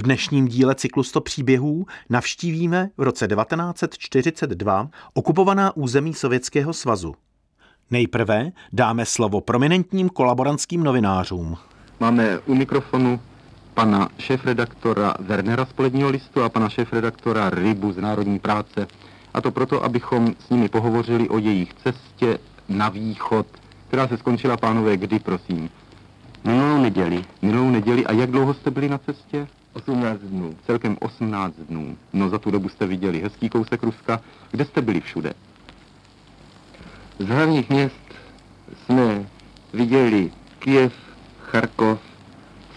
V dnešním díle cyklu 100 příběhů navštívíme v roce 1942 okupovaná území Sovětského svazu. Nejprve dáme slovo prominentním kolaborantským novinářům. Máme u mikrofonu pana šéf-redaktora Wernera z Poledního listu a pana šéf-redaktora Rybu z Národní práce. A to proto, abychom s nimi pohovořili o jejich cestě na východ, která se skončila, pánové, kdy, prosím? Minulou neděli. Minulou neděli. A jak dlouho jste byli na cestě? 18 dnů. Celkem 18 dnů. No za tu dobu jste viděli hezký kousek Ruska. Kde jste byli všude? Z hlavních měst jsme viděli Kiev, Charkov,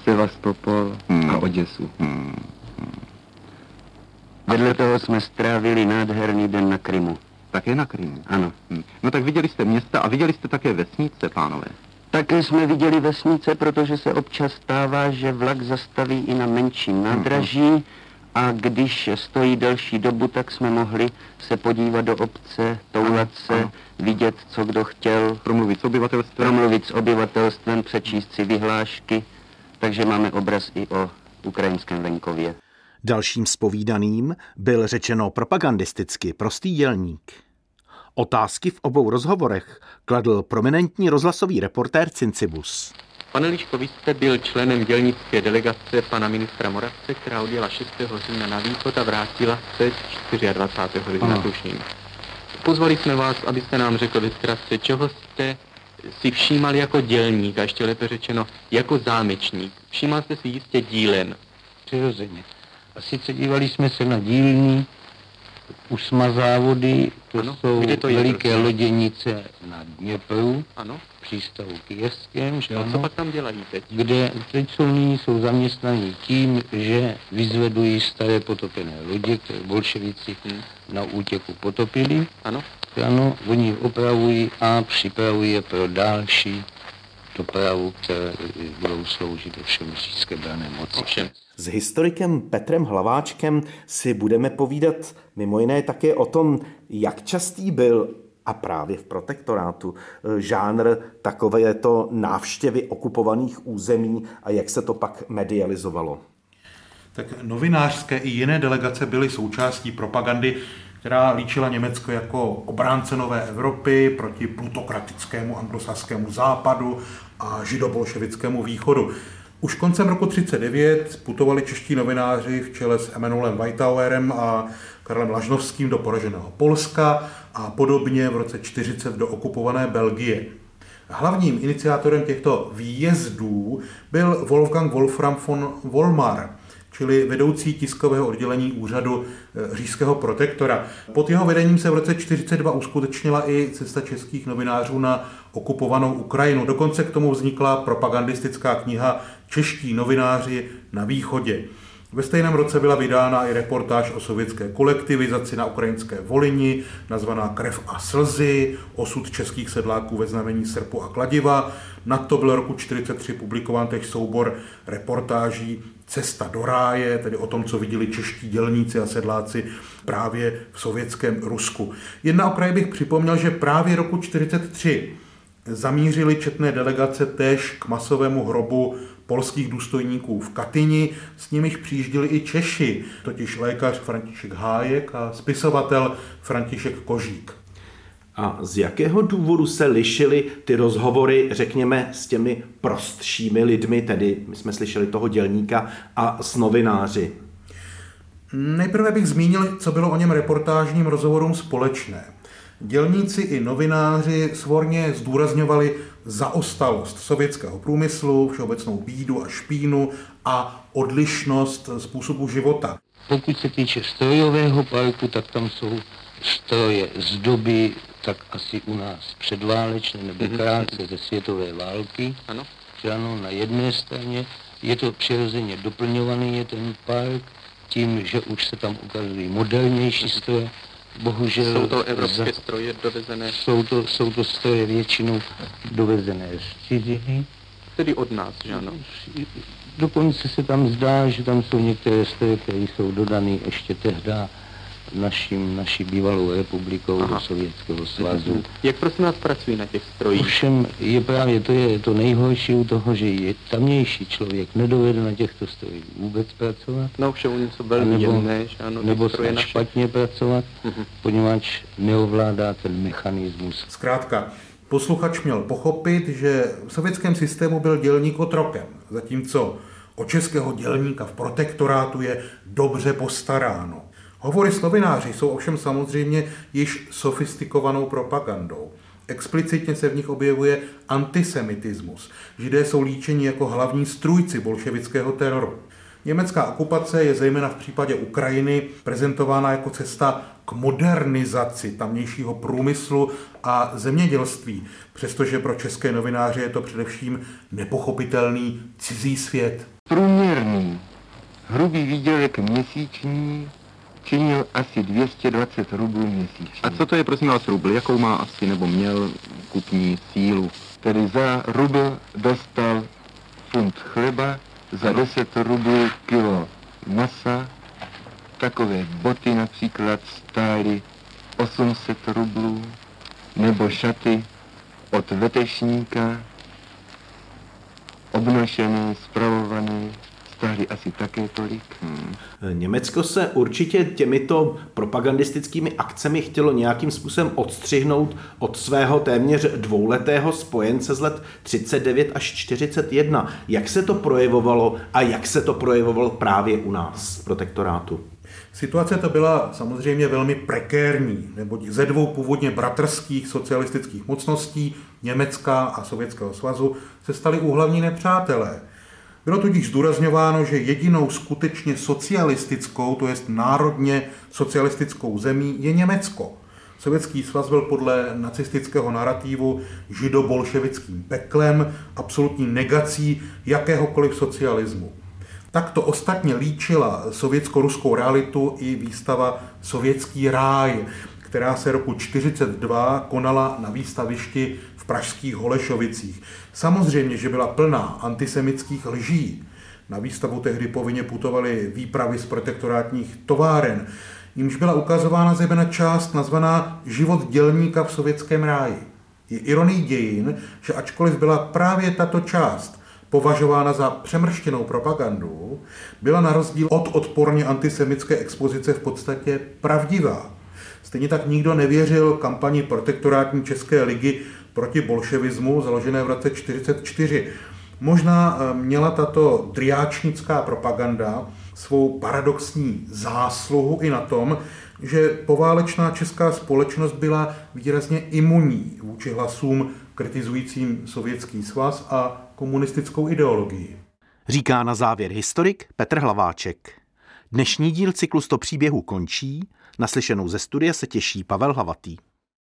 Sevastopol hmm. a Oděsu. Hmm. Hmm. Vedle toho jsme strávili nádherný den na Krymu. Také na Krymu? Ano. Hmm. No tak viděli jste města a viděli jste také vesnice, pánové. Také jsme viděli vesnice, protože se občas stává, že vlak zastaví i na menším nádraží a když stojí delší dobu, tak jsme mohli se podívat do obce, toulat se, ano. vidět, co kdo chtěl. Promluvit s obyvatelstvem. Promluvit s obyvatelstvem, přečíst si vyhlášky, takže máme obraz i o ukrajinském venkově. Dalším spovídaným byl řečeno propagandisticky prostý dělník. Otázky v obou rozhovorech kladl prominentní rozhlasový reportér Cincibus. Pane Liško, vy jste byl členem dělnické delegace pana ministra Moravce, která odjela 6. října na východ a vrátila se 24. října, tuším. Pozvali jsme vás, abyste nám řekl ve zkratce, čeho jste si všímal jako dělník, a ještě lépe řečeno jako zámečník. Všímal jste si jistě dílen. Přirozeně. A sice dívali jsme se na dílní, Usma závody, to ano, jsou to je, veliké prosím? loděnice na Dněpru, ano. přístavu Kijevském, že ano, co pak tam dělají teď? Kde teď jsou nyní jsou zaměstnaní tím, že vyzvedují staré potopené lodě, které bolševici hmm. na útěku potopili. Ano. Ano, oni opravují a připravují je pro další dopravu, které budou sloužit ovšem říšské brané moci. Ovšem. S historikem Petrem Hlaváčkem si budeme povídat mimo jiné také o tom, jak častý byl a právě v protektorátu žánr takovéto návštěvy okupovaných území a jak se to pak medializovalo. Tak novinářské i jiné delegace byly součástí propagandy, která líčila Německo jako obránce nové Evropy proti plutokratickému anglosaskému západu a židobolševickému východu. Už koncem roku 1939 putovali čeští novináři v čele s Emanuelem Weitauerem a Karlem Lažnovským do poraženého Polska a podobně v roce 40 do okupované Belgie. Hlavním iniciátorem těchto výjezdů byl Wolfgang Wolfram von Volmar, čili vedoucí tiskového oddělení úřadu eh, říšského protektora. Pod jeho vedením se v roce 1942 uskutečnila i cesta českých novinářů na okupovanou Ukrajinu. Dokonce k tomu vznikla propagandistická kniha Čeští novináři na východě. Ve stejném roce byla vydána i reportáž o sovětské kolektivizaci na ukrajinské Volini, nazvaná Krev a slzy, osud českých sedláků ve znamení srpu a kladiva. Na to byl roku 1943 publikován tež soubor reportáží Cesta do ráje, tedy o tom, co viděli čeští dělníci a sedláci právě v sovětském Rusku. Jedna okraj bych připomněl, že právě roku 1943 zamířili četné delegace též k masovému hrobu polských důstojníků v Katyni, s nimiž přijížděli i Češi, totiž lékař František Hájek a spisovatel František Kožík. A z jakého důvodu se lišily ty rozhovory, řekněme, s těmi prostšími lidmi, tedy my jsme slyšeli toho dělníka, a s novináři? Nejprve bych zmínil, co bylo o něm reportážním rozhovorům společné. Dělníci i novináři svorně zdůrazňovali zaostalost sovětského průmyslu, všeobecnou bídu a špínu a odlišnost způsobu života. Pokud se týče strojového parku, tak tam jsou stroje z doby tak asi u nás předválečné nebo mhm. krátce ze světové války. Ano. Ano, na jedné straně je to přirozeně doplňovaný je ten park tím, že už se tam ukazují modernější stroje, Bohužel... Jsou to evropské za, stroje dovezené? Jsou to, jsou to stroje většinou dovezené z ciziny. Tedy od nás, že ano? Dokonce se tam zdá, že tam jsou některé stroje, které jsou dodané ještě tehdy naším, naší bývalou republikou Aha. do Sovětského svazu. Jak prosím vás pracují na těch strojích? Všem je právě to je to nejhorší u toho, že je tamnější člověk nedovede na těchto strojích vůbec pracovat. No všem něco velmi nebo, jemné, že ano, nebo se špatně pracovat, uh-huh. poněvadž neovládá ten mechanismus. Zkrátka, posluchač měl pochopit, že v sovětském systému byl dělník otrokem, zatímco o českého dělníka v protektorátu je dobře postaráno. Hovory slovináři jsou ovšem samozřejmě již sofistikovanou propagandou. Explicitně se v nich objevuje antisemitismus. Židé jsou líčeni jako hlavní strůjci bolševického teroru. Německá okupace je zejména v případě Ukrajiny prezentována jako cesta k modernizaci tamnějšího průmyslu a zemědělství, přestože pro české novináře je to především nepochopitelný cizí svět. Průměrný hrubý výdělek měsíční činil asi 220 rublů měsíčně. A co to je prosím vás rubl? Jakou má asi nebo měl kupní sílu? Tedy za rubl dostal funt chleba, za ano. 10 rublů kilo masa, takové boty například stály 800 rublů, nebo šaty od vetešníka, obnošené, zpravované, stáhli asi také tolik. Hmm. Německo se určitě těmito propagandistickými akcemi chtělo nějakým způsobem odstřihnout od svého téměř dvouletého spojence z let 39 až 41. Jak se to projevovalo a jak se to projevovalo právě u nás protektorátu? Situace to byla samozřejmě velmi prekérní, neboť ze dvou původně bratrských socialistických mocností, Německa a Sovětského svazu, se stali úhlavní nepřátelé – bylo tudíž zdůrazňováno, že jedinou skutečně socialistickou, to jest národně socialistickou zemí, je Německo. Sovětský svaz byl podle nacistického narrativu židobolševickým peklem, absolutní negací jakéhokoliv socialismu. Tak to ostatně líčila sovětsko-ruskou realitu i výstava Sovětský ráj, která se roku 1942 konala na výstavišti v pražských Holešovicích. Samozřejmě, že byla plná antisemických lží. Na výstavu tehdy povinně putovaly výpravy z protektorátních továren, jimž byla ukazována zejména část nazvaná Život dělníka v sovětském ráji. Je ironií dějin, že ačkoliv byla právě tato část považována za přemrštěnou propagandu, byla na rozdíl od odporně antisemické expozice v podstatě pravdivá. Stejně tak nikdo nevěřil kampani protektorátní České ligy proti bolševismu, založené v roce 1944. Možná eh, měla tato driáčnická propaganda svou paradoxní zásluhu i na tom, že poválečná česká společnost byla výrazně imunní vůči hlasům kritizujícím Sovětský svaz a komunistickou ideologii. Říká na závěr historik Petr Hlaváček. Dnešní díl cyklu 100 příběhů končí. Naslyšenou ze studia se těší Pavel Hlavatý.